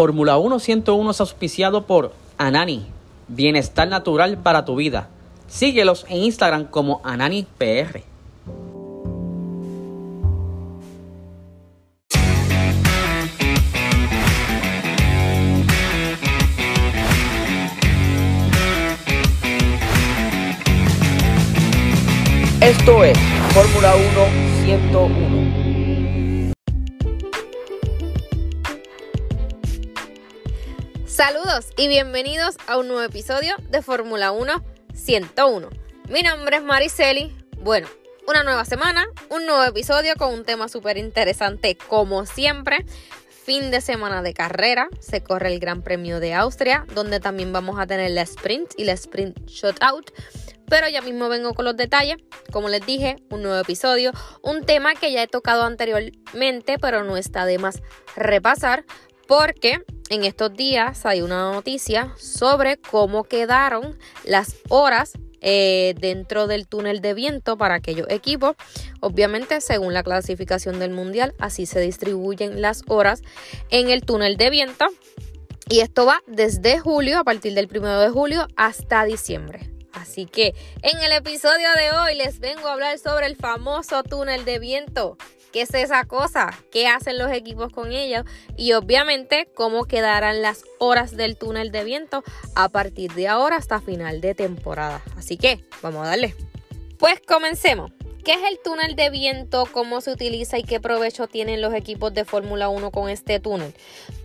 Fórmula 1 101 es auspiciado por Anani, bienestar natural para tu vida. Síguelos en Instagram como AnaniPR. Esto es Fórmula 1 101. Saludos y bienvenidos a un nuevo episodio de Fórmula 1 101. Mi nombre es Mariceli. Bueno, una nueva semana, un nuevo episodio con un tema súper interesante como siempre. Fin de semana de carrera, se corre el Gran Premio de Austria, donde también vamos a tener la sprint y la sprint shutout. Pero ya mismo vengo con los detalles. Como les dije, un nuevo episodio, un tema que ya he tocado anteriormente, pero no está de más repasar, porque en estos días hay una noticia sobre cómo quedaron las horas eh, dentro del túnel de viento para aquellos equipos. Obviamente, según la clasificación del mundial, así se distribuyen las horas en el túnel de viento. Y esto va desde julio, a partir del primero de julio, hasta diciembre. Así que en el episodio de hoy les vengo a hablar sobre el famoso túnel de viento. ¿Qué es esa cosa? ¿Qué hacen los equipos con ellos? Y obviamente cómo quedarán las horas del túnel de viento a partir de ahora hasta final de temporada. Así que vamos a darle. Pues comencemos. ¿Qué es el túnel de viento? ¿Cómo se utiliza y qué provecho tienen los equipos de Fórmula 1 con este túnel?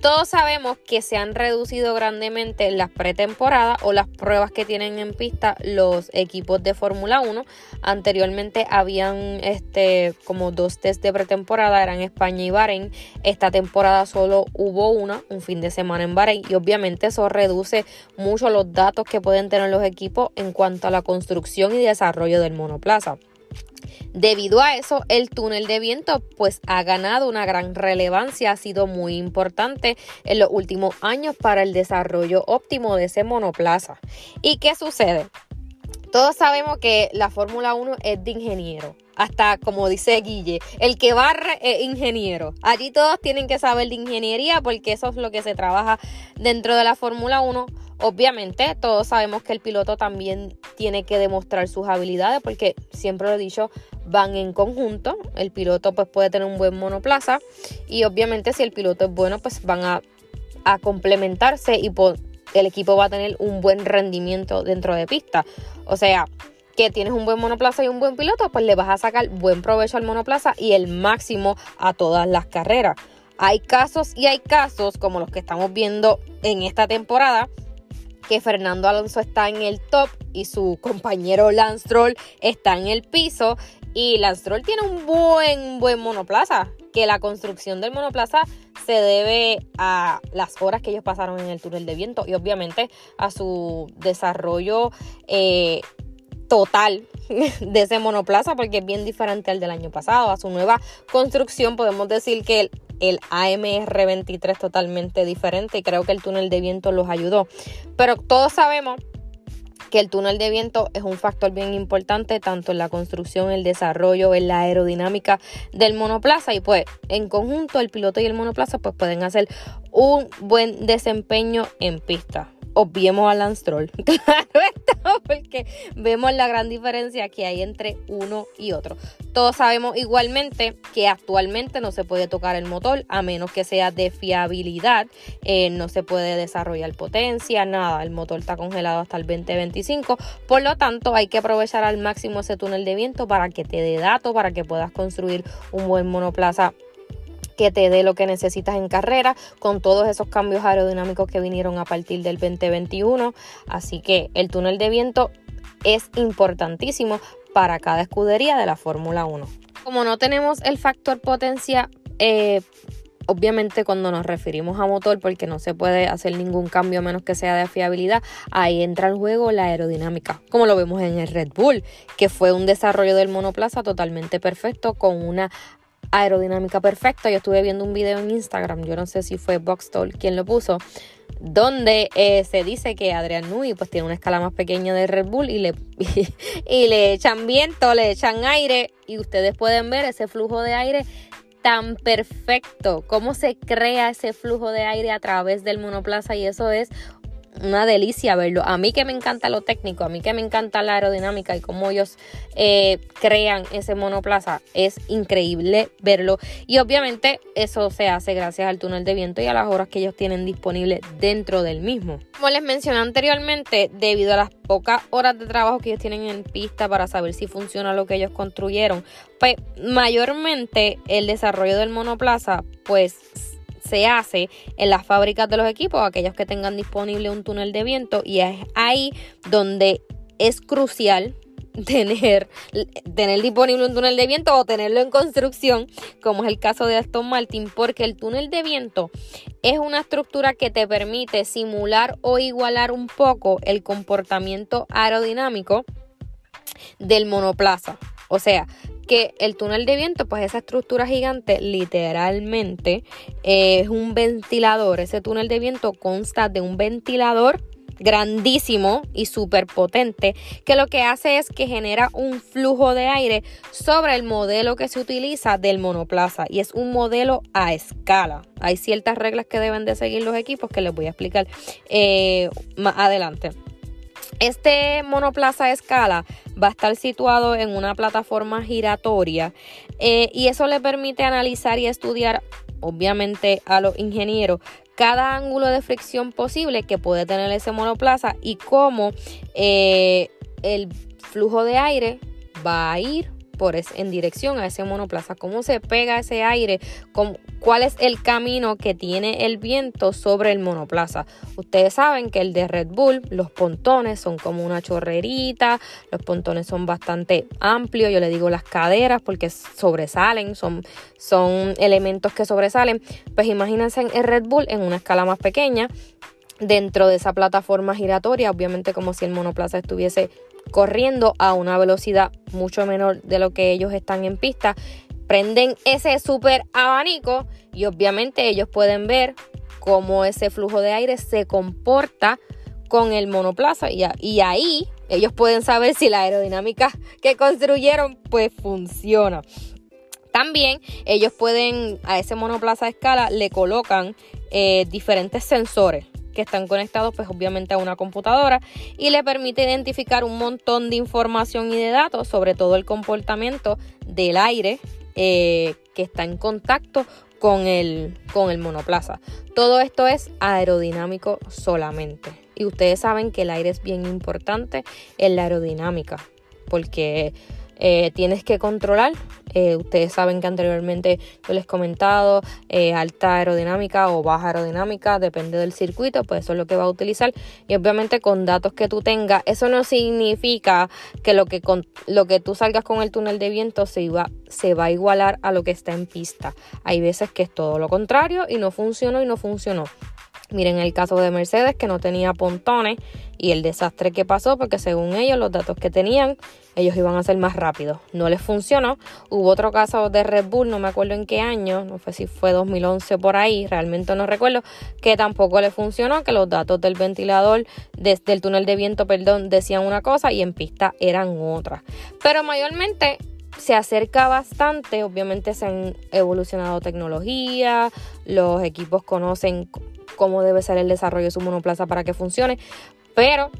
Todos sabemos que se han reducido grandemente las pretemporadas o las pruebas que tienen en pista los equipos de Fórmula 1. Anteriormente habían este, como dos test de pretemporada, eran España y Bahrein. Esta temporada solo hubo una, un fin de semana en Bahrein y obviamente eso reduce mucho los datos que pueden tener los equipos en cuanto a la construcción y desarrollo del monoplaza. Debido a eso, el túnel de viento pues ha ganado una gran relevancia, ha sido muy importante en los últimos años para el desarrollo óptimo de ese monoplaza. ¿Y qué sucede? Todos sabemos que la Fórmula 1 es de ingeniero. Hasta como dice Guille, el que barre es ingeniero. Allí todos tienen que saber de ingeniería porque eso es lo que se trabaja dentro de la Fórmula 1 Obviamente, todos sabemos que el piloto también tiene que demostrar sus habilidades porque siempre lo he dicho, van en conjunto. El piloto pues puede tener un buen monoplaza y obviamente si el piloto es bueno pues van a, complementarse y el equipo va a tener un buen rendimiento dentro de pista. O sea, que tienes un buen monoplaza y un buen piloto, pues le vas a sacar buen provecho al monoplaza y el máximo a todas las carreras. Hay casos y hay casos como los que estamos viendo en esta temporada que Fernando Alonso está en el top y su compañero Lance Stroll está en el piso y Lance Stroll tiene un buen buen monoplaza, que la construcción del monoplaza se debe a las horas que ellos pasaron en el túnel de viento y obviamente a su desarrollo eh, total de ese monoplaza porque es bien diferente al del año pasado. A su nueva construcción podemos decir que el el AMR23 totalmente diferente y creo que el túnel de viento los ayudó. Pero todos sabemos que el túnel de viento es un factor bien importante tanto en la construcción, el desarrollo, en la aerodinámica del monoplaza y pues en conjunto el piloto y el monoplaza pues pueden hacer un buen desempeño en pista obviemos a Lance Troll. Claro está, porque vemos la gran diferencia que hay entre uno y otro. Todos sabemos igualmente que actualmente no se puede tocar el motor a menos que sea de fiabilidad. Eh, no se puede desarrollar potencia, nada. El motor está congelado hasta el 2025. Por lo tanto, hay que aprovechar al máximo ese túnel de viento para que te dé datos, para que puedas construir un buen monoplaza que te dé lo que necesitas en carrera con todos esos cambios aerodinámicos que vinieron a partir del 2021. Así que el túnel de viento es importantísimo para cada escudería de la Fórmula 1. Como no tenemos el factor potencia, eh, obviamente cuando nos referimos a motor, porque no se puede hacer ningún cambio a menos que sea de fiabilidad, ahí entra en juego la aerodinámica, como lo vemos en el Red Bull, que fue un desarrollo del monoplaza totalmente perfecto con una aerodinámica perfecta. Yo estuve viendo un video en Instagram, yo no sé si fue Boxstall quien lo puso, donde eh, se dice que Adrian Nui pues tiene una escala más pequeña de Red Bull y le, y, le echan viento, le echan aire y ustedes pueden ver ese flujo de aire tan perfecto, cómo se crea ese flujo de aire a través del monoplaza y eso es una delicia verlo. A mí que me encanta lo técnico, a mí que me encanta la aerodinámica y cómo ellos eh, crean ese monoplaza, es increíble verlo. Y obviamente eso se hace gracias al túnel de viento y a las horas que ellos tienen disponibles dentro del mismo. Como les mencioné anteriormente, debido a las pocas horas de trabajo que ellos tienen en pista para saber si funciona lo que ellos construyeron, pues mayormente el desarrollo del monoplaza, pues se hace en las fábricas de los equipos, aquellos que tengan disponible un túnel de viento y es ahí donde es crucial tener, tener disponible un túnel de viento o tenerlo en construcción, como es el caso de Aston Martin, porque el túnel de viento es una estructura que te permite simular o igualar un poco el comportamiento aerodinámico del monoplaza. O sea, que el túnel de viento, pues esa estructura gigante literalmente es un ventilador. Ese túnel de viento consta de un ventilador grandísimo y súper potente que lo que hace es que genera un flujo de aire sobre el modelo que se utiliza del monoplaza y es un modelo a escala. Hay ciertas reglas que deben de seguir los equipos que les voy a explicar eh, más adelante. Este monoplaza escala va a estar situado en una plataforma giratoria eh, y eso le permite analizar y estudiar, obviamente, a los ingenieros cada ángulo de fricción posible que puede tener ese monoplaza y cómo eh, el flujo de aire va a ir en dirección a ese monoplaza, cómo se pega ese aire, cuál es el camino que tiene el viento sobre el monoplaza. Ustedes saben que el de Red Bull, los pontones son como una chorrerita, los pontones son bastante amplios, yo le digo las caderas porque sobresalen, son, son elementos que sobresalen. Pues imagínense el Red Bull en una escala más pequeña dentro de esa plataforma giratoria, obviamente como si el monoplaza estuviese corriendo a una velocidad mucho menor de lo que ellos están en pista. Prenden ese super abanico y obviamente ellos pueden ver cómo ese flujo de aire se comporta con el monoplaza y, y ahí ellos pueden saber si la aerodinámica que construyeron pues funciona. También ellos pueden a ese monoplaza de escala le colocan eh, diferentes sensores que están conectados pues obviamente a una computadora y le permite identificar un montón de información y de datos sobre todo el comportamiento del aire eh, que está en contacto con el, con el monoplaza. Todo esto es aerodinámico solamente. Y ustedes saben que el aire es bien importante en la aerodinámica porque eh, tienes que controlar. Eh, ustedes saben que anteriormente yo les he comentado eh, alta aerodinámica o baja aerodinámica, depende del circuito, pues eso es lo que va a utilizar. Y obviamente con datos que tú tengas, eso no significa que lo que, con, lo que tú salgas con el túnel de viento se, iba, se va a igualar a lo que está en pista. Hay veces que es todo lo contrario y no funcionó y no funcionó. Miren el caso de Mercedes que no tenía pontones y el desastre que pasó porque según ellos los datos que tenían ellos iban a ser más rápidos. No les funcionó. Hubo otro caso de Red Bull, no me acuerdo en qué año, no sé si fue 2011 por ahí, realmente no recuerdo, que tampoco le funcionó, que los datos del ventilador, desde el túnel de viento, perdón, decían una cosa y en pista eran otras. Pero mayormente se acerca bastante, obviamente se han evolucionado tecnología, los equipos conocen cómo debe ser el desarrollo de su monoplaza para que funcione, pero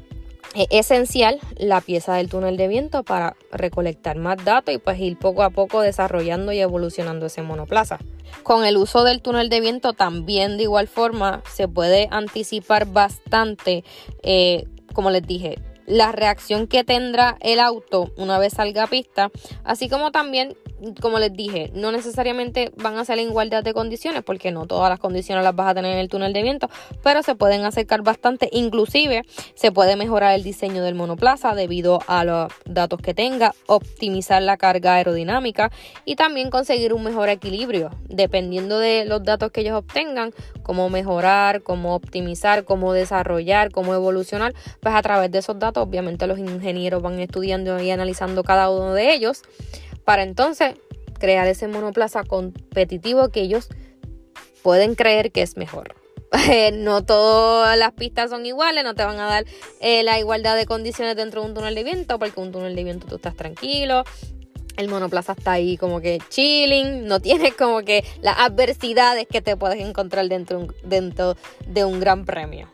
es esencial la pieza del túnel de viento para recolectar más datos y pues ir poco a poco desarrollando y evolucionando ese monoplaza. Con el uso del túnel de viento también de igual forma se puede anticipar bastante, eh, como les dije, la reacción que tendrá el auto una vez salga a pista, así como también como les dije, no necesariamente van a ser en igualdad de condiciones, porque no todas las condiciones las vas a tener en el túnel de viento, pero se pueden acercar bastante. Inclusive se puede mejorar el diseño del monoplaza debido a los datos que tenga, optimizar la carga aerodinámica y también conseguir un mejor equilibrio, dependiendo de los datos que ellos obtengan, cómo mejorar, cómo optimizar, cómo desarrollar, cómo evolucionar, pues a través de esos datos obviamente los ingenieros van estudiando y analizando cada uno de ellos para entonces crear ese monoplaza competitivo que ellos pueden creer que es mejor. no todas las pistas son iguales, no te van a dar eh, la igualdad de condiciones dentro de un túnel de viento, porque un túnel de viento tú estás tranquilo, el monoplaza está ahí como que chilling, no tiene como que las adversidades que te puedes encontrar dentro, dentro de un gran premio.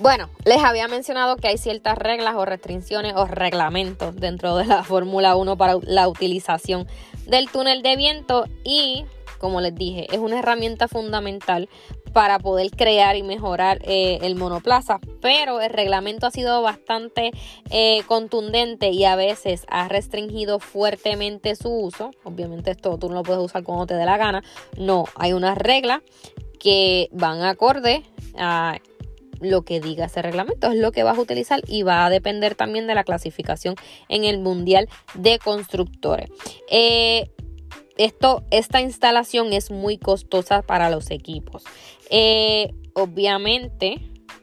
Bueno, les había mencionado que hay ciertas reglas o restricciones o reglamentos dentro de la Fórmula 1 para la utilización del túnel de viento y, como les dije, es una herramienta fundamental para poder crear y mejorar eh, el monoplaza, pero el reglamento ha sido bastante eh, contundente y a veces ha restringido fuertemente su uso. Obviamente esto tú no lo puedes usar cuando te dé la gana. No, hay unas reglas que van acorde a lo que diga ese reglamento, es lo que vas a utilizar y va a depender también de la clasificación en el Mundial de Constructores. Eh, esto, esta instalación es muy costosa para los equipos. Eh, obviamente,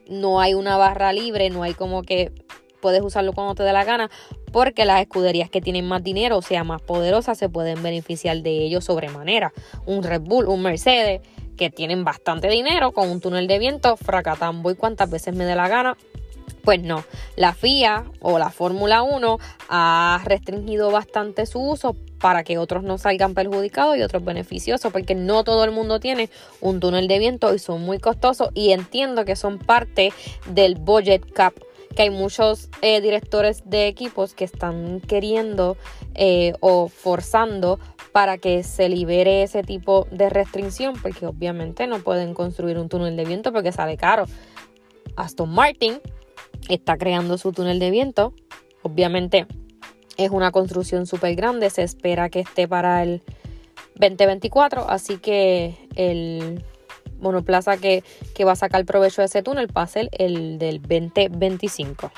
no hay una barra libre, no hay como que puedes usarlo cuando te dé la gana, porque las escuderías que tienen más dinero, o sea, más poderosas, se pueden beneficiar de ello sobremanera. Un Red Bull, un Mercedes, que tienen bastante dinero con un túnel de viento, fracatán, voy cuantas veces me dé la gana. Pues no, la FIA o la Fórmula 1 ha restringido bastante su uso para que otros no salgan perjudicados y otros beneficiosos, porque no todo el mundo tiene un túnel de viento y son muy costosos y entiendo que son parte del budget cap que hay muchos eh, directores de equipos que están queriendo eh, o forzando para que se libere ese tipo de restricción, porque obviamente no pueden construir un túnel de viento porque sale caro. Aston Martin está creando su túnel de viento, obviamente es una construcción súper grande, se espera que esté para el 2024, así que el monoplaza que, que va a sacar provecho de ese túnel va a el del 2025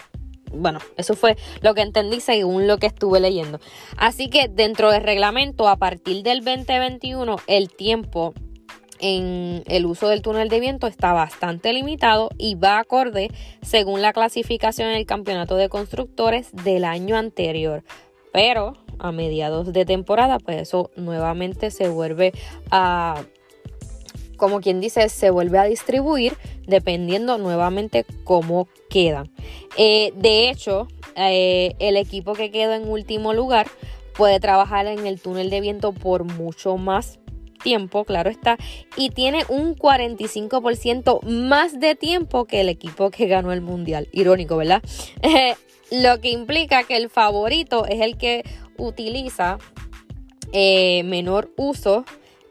bueno, eso fue lo que entendí según lo que estuve leyendo. Así que dentro del reglamento, a partir del 2021, el tiempo en el uso del túnel de viento está bastante limitado y va acorde según la clasificación en el campeonato de constructores del año anterior. Pero a mediados de temporada, pues eso nuevamente se vuelve a como quien dice, se vuelve a distribuir dependiendo nuevamente cómo quedan. Eh, de hecho, eh, el equipo que quedó en último lugar puede trabajar en el túnel de viento por mucho más tiempo, claro está, y tiene un 45% más de tiempo que el equipo que ganó el mundial. Irónico, ¿verdad? lo que implica que el favorito es el que utiliza eh, menor uso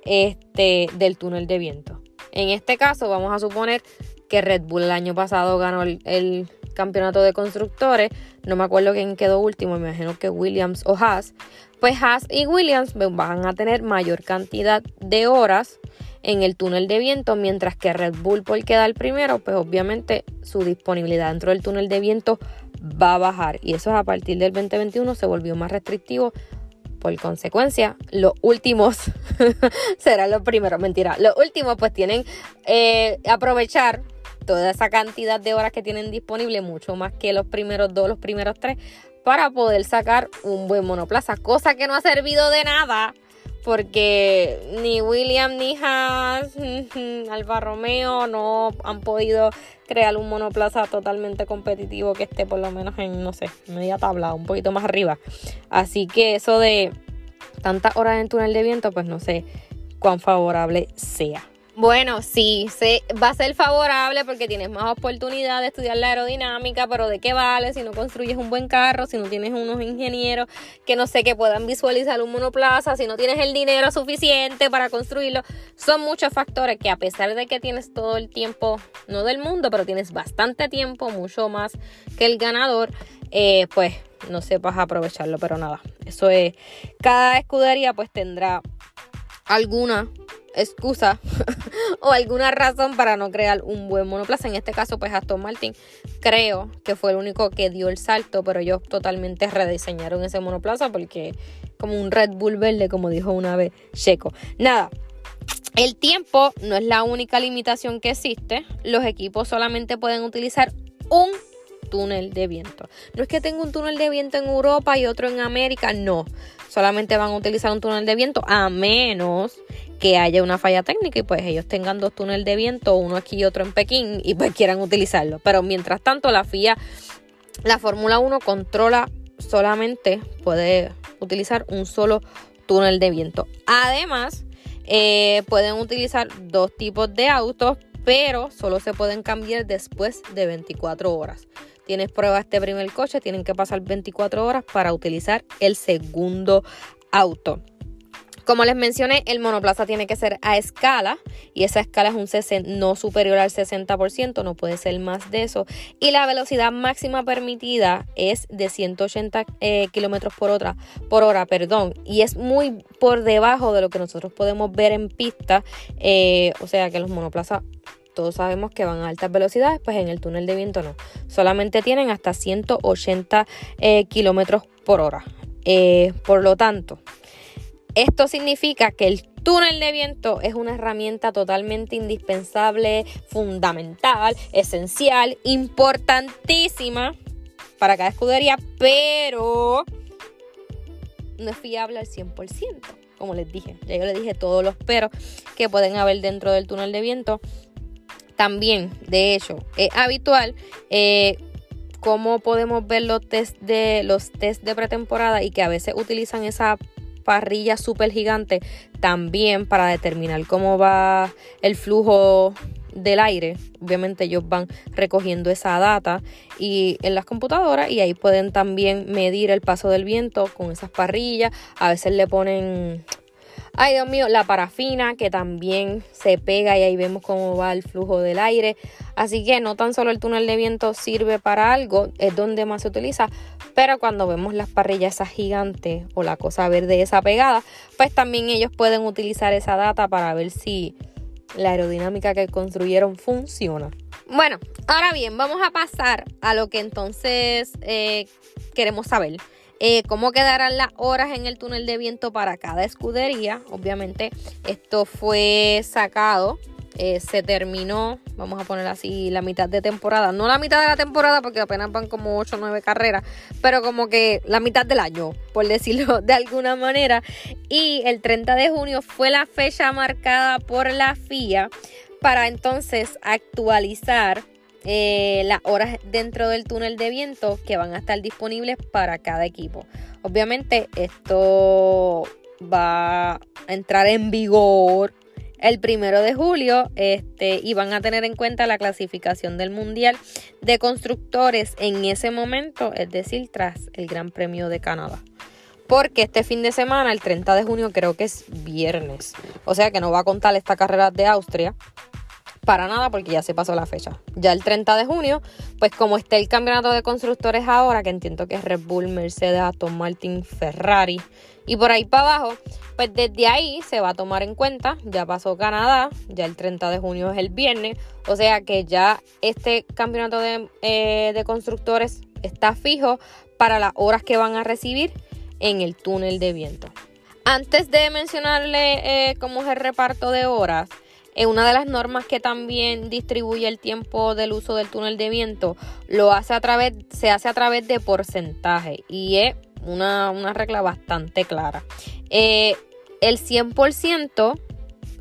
este, del túnel de viento. En este caso, vamos a suponer que Red Bull el año pasado ganó el, campeonato de constructores. No me acuerdo quién quedó último, me imagino que Williams o Haas. Pues Haas y Williams van a tener mayor cantidad de horas en el túnel de viento, mientras que Red Bull por quedar primero, pues obviamente su disponibilidad dentro del túnel de viento va a bajar y eso a partir del 2021 se volvió más restrictivo por consecuencia, los últimos serán los primeros. Mentira, los últimos pues tienen eh, aprovechar toda esa cantidad de horas que tienen disponible, mucho más que los primeros dos, los primeros tres, para poder sacar un buen monoplaza, cosa que no ha servido de nada porque ni William ni Haas, Alfa Romeo no han podido crear un monoplaza totalmente competitivo que esté por lo menos en, no sé, media tabla, un poquito más arriba. Así que eso de tantas horas en túnel de viento, pues no sé cuán favorable sea. Bueno, sí, se, va a ser favorable porque tienes más oportunidad de estudiar la aerodinámica, pero ¿de qué vale si no construyes un buen carro, si no tienes unos ingenieros que no sé, que puedan visualizar un monoplaza, si no tienes el dinero suficiente para construirlo? Son muchos factores que a pesar de que tienes todo el tiempo, no del mundo, pero tienes bastante tiempo, mucho más que el ganador, eh, pues no sepas aprovecharlo, pero nada, eso es, cada escudería pues tendrá alguna excusa o alguna razón para no crear un buen monoplaza. En este caso, pues Aston Martin creo que fue el único que dio el salto, pero ellos totalmente rediseñaron ese monoplaza porque como un Red Bull verde, como dijo una vez Checo. Nada. El tiempo no es la única limitación que existe. Los equipos solamente pueden utilizar un túnel de viento. No es que tenga un túnel de viento en Europa y otro en América, no. Solamente van a utilizar un túnel de viento a menos que haya una falla técnica y pues ellos tengan dos túneles de viento, uno aquí y otro en Pekín y pues quieran utilizarlo. Pero mientras tanto la FIA, la Fórmula 1 controla solamente puede utilizar un solo túnel de viento. Además, eh, pueden utilizar dos tipos de autos, pero solo se pueden cambiar después de 24 horas. Tienes prueba este primer coche, tienen que pasar 24 horas para utilizar el segundo auto. Como les mencioné, el monoplaza tiene que ser a escala y esa escala es un no superior al 60%, no puede ser más de eso. Y la velocidad máxima permitida es de 180 eh, kilómetros por hora, por hora, perdón, y es muy por debajo de lo que nosotros podemos ver en pista. Eh, o sea que los monoplazas todos sabemos que van a altas velocidades, pues en el túnel de viento no. Solamente tienen hasta 180 eh, kilómetros por hora. por lo tanto, esto significa que el túnel de viento es una herramienta totalmente indispensable, fundamental, esencial, importantísima para cada escudería, pero no es fiable al 100%, como les dije. Ya yo les dije todos los peros que pueden haber dentro del túnel de viento. También, de hecho, es habitual eh, podemos ver los test de los test de pretemporada y que a veces utilizan esa parrilla súper gigante también para determinar cómo va el flujo del aire. Obviamente ellos van recogiendo esa data y en las computadoras y ahí pueden también medir el paso del viento con esas parrillas. A veces le ponen Ay, Dios mío, la parafina que también se pega y ahí vemos cómo va el flujo del aire. Así que no tan solo el túnel de viento sirve para algo, es donde más se utiliza, pero cuando vemos las parrillas esas gigantes o la cosa verde esa pegada, pues también ellos pueden utilizar esa data para ver si la aerodinámica que construyeron funciona. Bueno, ahora bien, vamos a pasar a lo que entonces eh, queremos saber. Eh, cómo quedarán las horas en el túnel de viento para cada escudería. Obviamente esto fue sacado, eh, se terminó, vamos a poner así, la mitad de temporada. No la mitad de la temporada porque apenas van como 8 o 9 carreras, pero como que la mitad del año, por decirlo de alguna manera. Y el 30 de junio fue la fecha marcada por la FIA para entonces actualizar eh, las horas dentro del túnel de viento que van a estar disponibles para cada equipo. Obviamente esto va a entrar en vigor el primero de julio este, y van a tener en cuenta la clasificación del Mundial de Constructores en ese momento, es decir, tras el Gran Premio de Canadá. Porque este fin de semana, el 30 de junio, creo que es viernes. O sea que no va a contar esta carrera de Austria para nada porque ya se pasó la fecha. Ya el 30 de junio, pues como está el campeonato de constructores ahora, que entiendo que es Red Bull, Mercedes, Aston Martin, Ferrari y por ahí para abajo, pues desde ahí se va a tomar en cuenta, ya pasó Canadá, ya el 30 de junio es el viernes, o sea que ya este campeonato de, eh, de constructores está fijo para las horas que van a recibir en el túnel de viento. Antes de mencionarle eh, cómo es el reparto de horas, una de las normas que también distribuye el tiempo del uso del túnel de viento lo hace a través, se hace a través de porcentaje y es una, regla bastante clara. Eh, el 100%,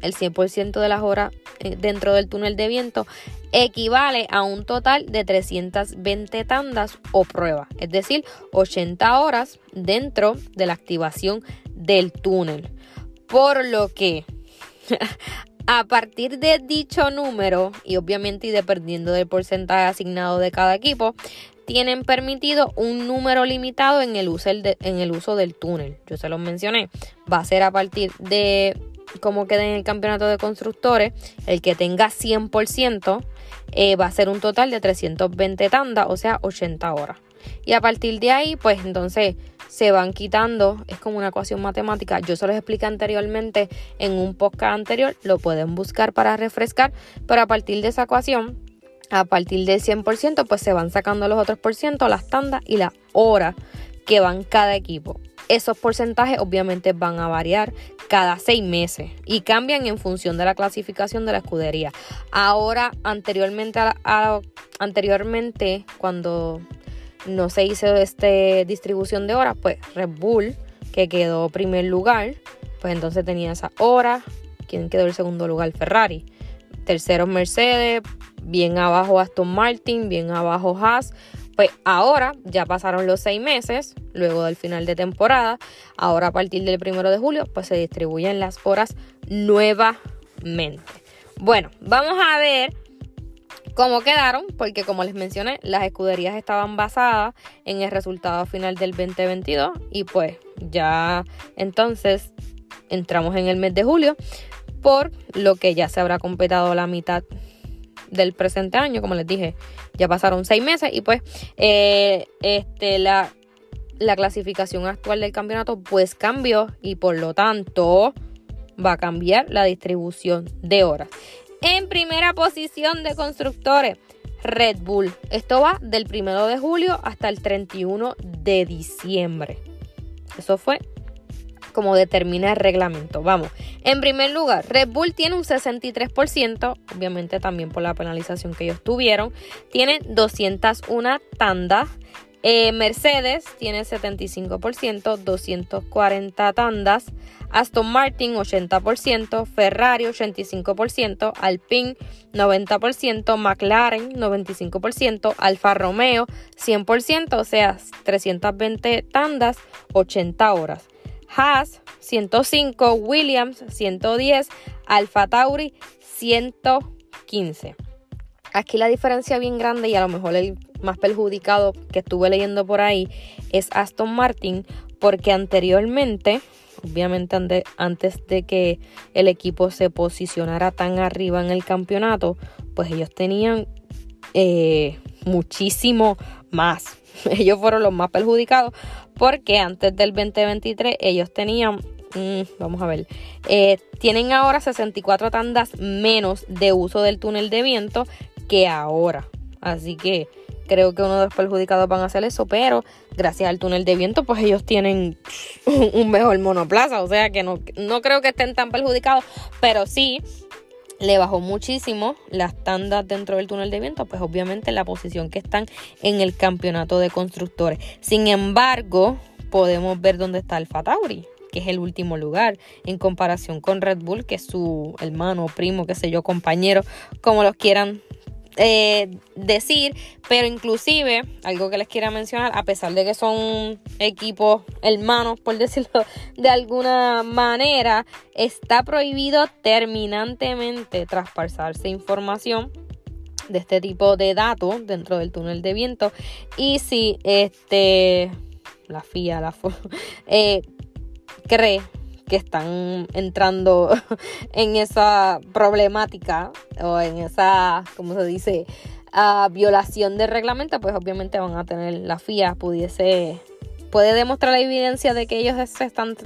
el 100% de las horas eh, dentro del túnel de viento equivale a un total de 320 tandas o pruebas, es decir, 80 horas dentro de la activación del túnel. Por lo que A partir de dicho número, y obviamente y dependiendo del porcentaje asignado de cada equipo, tienen permitido un número limitado en el uso, en el uso del túnel. Yo se los mencioné. Va a ser a partir de cómo queda en el campeonato de constructores. El que tenga 100% eh, va a ser un total de 320 tandas, o sea, 80 horas. Y a partir de ahí, pues entonces se van quitando, es como una ecuación matemática. Yo se los expliqué anteriormente en un podcast anterior, lo pueden buscar para refrescar, pero a partir de esa ecuación, a partir del 100%, pues se van sacando los otros por ciento, las tandas y la hora que van cada equipo. Esos porcentajes obviamente van a variar cada seis meses y cambian en función de la clasificación de la escudería. Ahora, anteriormente, anteriormente cuando no se hizo este distribución de horas, pues Red Bull, que quedó primer lugar, pues entonces tenía esa hora. ¿Quién quedó en segundo lugar? Ferrari. Tercero Mercedes, bien abajo Aston Martin, bien abajo Haas, Pues ahora ya pasaron los seis meses, luego del final de temporada. Ahora a partir del primero de julio, pues se distribuyen las horas nuevamente. Bueno, vamos a ver cómo quedaron, porque como les mencioné, las escuderías estaban basadas en el resultado final del 2022 y pues ya entonces entramos en el mes de julio, por lo que ya se habrá completado la mitad del presente año, como les dije, ya pasaron seis meses y pues eh, este, la, la clasificación actual del campeonato pues cambió y por lo tanto va a cambiar la distribución de horas. En primera posición de constructores, Red Bull. Esto va del primero de julio hasta el 31 de diciembre. Eso fue como determina el reglamento. Vamos, en primer lugar, Red Bull tiene un 63%, obviamente también por la penalización que ellos tuvieron. Tiene 201 tandas. Eh, Mercedes tiene 75%, 240 tandas. Aston Martin 80%, Ferrari 85%, Alpine 90%, McLaren 95%, Alfa Romeo 100%, o sea, 320 tandas, 80 horas. Haas 105, Williams 110, Alfa Tauri 115. Aquí la diferencia bien grande y a lo mejor el más perjudicado que estuve leyendo por ahí es Aston Martin porque anteriormente, obviamente antes de que el equipo se posicionara tan arriba en el campeonato, pues ellos tenían eh, muchísimo más. Ellos fueron los más perjudicados porque antes del 2023 ellos tenían, mm, vamos a ver, eh, tienen ahora 64 tandas menos de uso del túnel de viento que ahora. Así que creo que uno de los perjudicados van a hacer eso, pero gracias al túnel de viento, pues ellos tienen un mejor monoplaza, o sea que no, no creo que estén tan perjudicados, pero sí le bajó muchísimo las tandas dentro del túnel de viento, pues obviamente la posición que están en el campeonato de constructores. Sin embargo, podemos ver dónde está el Tauri, que es el último lugar en comparación con Red Bull, que es su hermano, primo, qué sé yo, compañero, como los quieran eh, decir, pero inclusive algo que les quiera mencionar, a pesar de que son equipos hermanos, por decirlo de alguna manera, está prohibido terminantemente traspasarse información de este tipo de datos dentro del túnel de viento. Y si este la FIA la eh, cree que están entrando en esa problemática o en esa, ¿cómo se dice? Uh, violación de reglamento, pues obviamente van a tener la FIA pudiese puede demostrar la evidencia de que ellos se están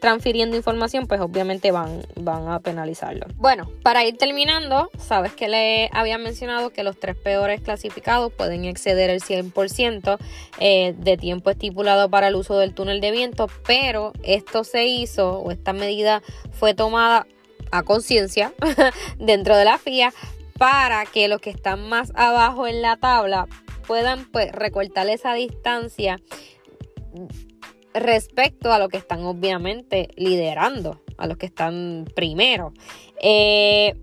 transfiriendo información, pues obviamente van, van a penalizarlo. Bueno, para ir terminando, sabes que le había mencionado que los tres peores clasificados pueden exceder el 100% eh, de tiempo estipulado para el uso del túnel de viento, pero esto se hizo o esta medida fue tomada a conciencia dentro de la FIA para que los que están más abajo en la tabla puedan pues recortar esa distancia respecto a lo que están obviamente liderando, a los que están primero. Eh,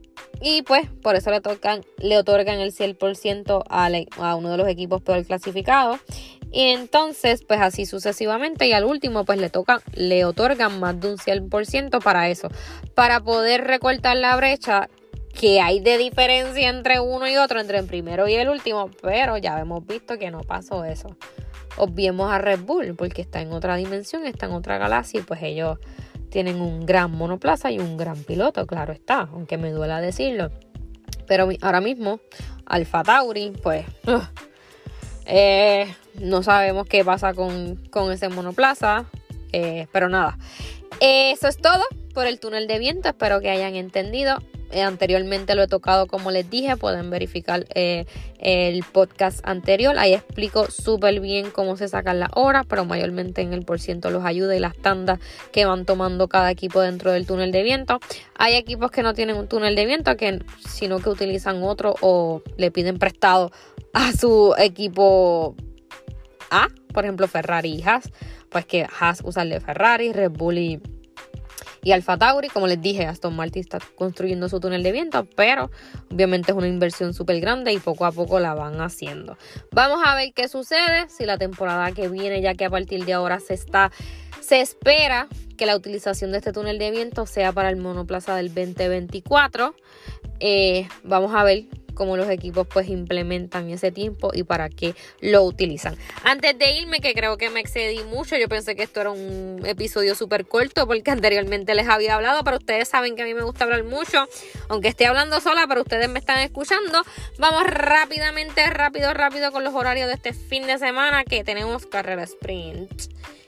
y pues por eso le, tocan, le otorgan el 100% a, a uno de los equipos peor clasificados. Y entonces, pues así sucesivamente. Y al último, pues le tocan, le otorgan más de un 100% para eso. Para poder recortar la brecha que hay de diferencia entre uno y otro, entre el primero y el último. Pero ya hemos visto que no pasó eso obviemos a Red Bull porque está en otra dimensión, está en otra galaxia y pues ellos tienen un gran monoplaza y un gran piloto, claro está, aunque me duela decirlo. Pero ahora mismo, Alfa Tauri, pues eh, no sabemos qué pasa con, ese monoplaza, eh, pero nada. Eso es todo por el túnel de viento, espero que hayan entendido. Eh, anteriormente lo he tocado como les dije, pueden verificar eh, el podcast anterior. Ahí explico súper bien cómo se sacan las horas, pero mayormente en el por ciento los ayuda y las tandas que van tomando cada equipo dentro del túnel de viento. Hay equipos que no tienen un túnel de viento, que, sino que utilizan otro o le piden prestado a su equipo A, por ejemplo Ferrari y Haas, pues que Haas usa el de Ferrari, Red Bull y y Alfa Tauri. Como les dije, Aston Martin está construyendo su túnel de viento, pero obviamente es una inversión súper grande y poco a poco la van haciendo. Vamos a ver qué sucede si la temporada que viene, ya que a partir de ahora se está, se espera que la utilización de este túnel de viento sea para el monoplaza del 2024. Eh, vamos a ver cómo los equipos pues implementan ese tiempo y para qué lo utilizan. Antes de irme, que creo que me excedí mucho, yo pensé que esto era un episodio súper corto porque anteriormente les había hablado, pero ustedes saben que a mí me gusta hablar mucho, aunque esté hablando sola, pero ustedes me están escuchando. Vamos rápidamente, rápido, rápido con los horarios de este fin de semana que tenemos carrera sprint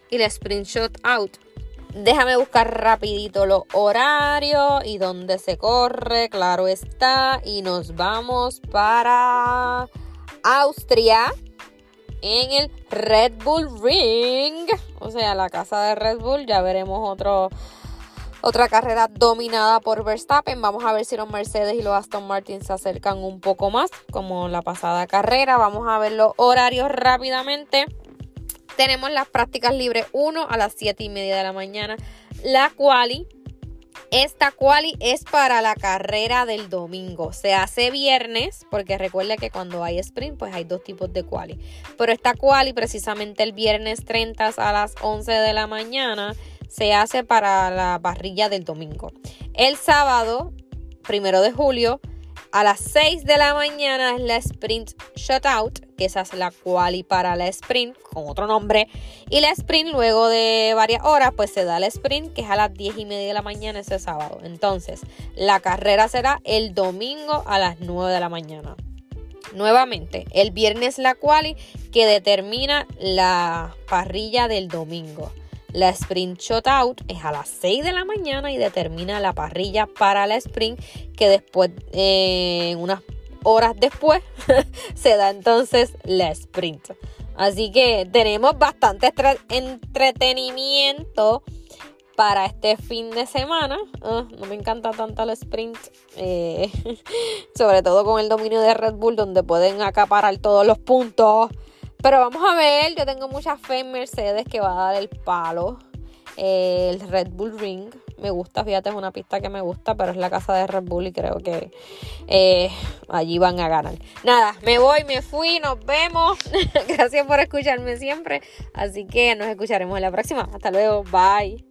y la sprint shot out Déjame buscar rapidito los horarios y dónde se corre, claro está. Y nos vamos para Austria en el Red Bull Ring. O sea, la casa de Red Bull. Ya veremos otro, otra carrera dominada por Verstappen. Vamos a ver si los Mercedes y los Aston Martin se acercan un poco más, como la pasada carrera. Vamos a ver los horarios rápidamente tenemos las prácticas libres 1 a las 7 y media de la mañana. La quali. Esta quali es para la carrera del domingo. Se hace viernes, porque recuerde que cuando hay sprint, pues hay dos tipos de quali. Pero esta quali, precisamente el viernes 30 a las 11 de la mañana, se hace para la parrilla del domingo. El sábado, primero de julio, a las 6 de la mañana es la sprint shutout, que esa es la quali para la sprint, con otro nombre. Y la sprint, luego de varias horas, pues se da la sprint, que es a las 10 y media de la mañana ese sábado. Entonces, la carrera será el domingo a las 9 de la mañana. Nuevamente, el viernes la quali que determina la parrilla del domingo. La sprint out es a las 6 de la mañana y determina la parrilla para la sprint que después, eh, unas horas después, se da entonces la sprint. Así que tenemos bastante entretenimiento para este fin de semana. Ah, no me encanta tanto el sprint, eh, sobre todo con el dominio de Red Bull, donde pueden acaparar todos los puntos. Pero vamos a ver, yo tengo mucha fe en Mercedes que va a dar el palo. el Red Bull Ring. Me gusta, fíjate, es una pista que me gusta, pero es la casa de Red Bull y creo que eh, allí van a ganar. Nada, me voy, me fui, nos vemos. Gracias por escucharme siempre. Así que nos escucharemos en la próxima. Hasta luego, bye.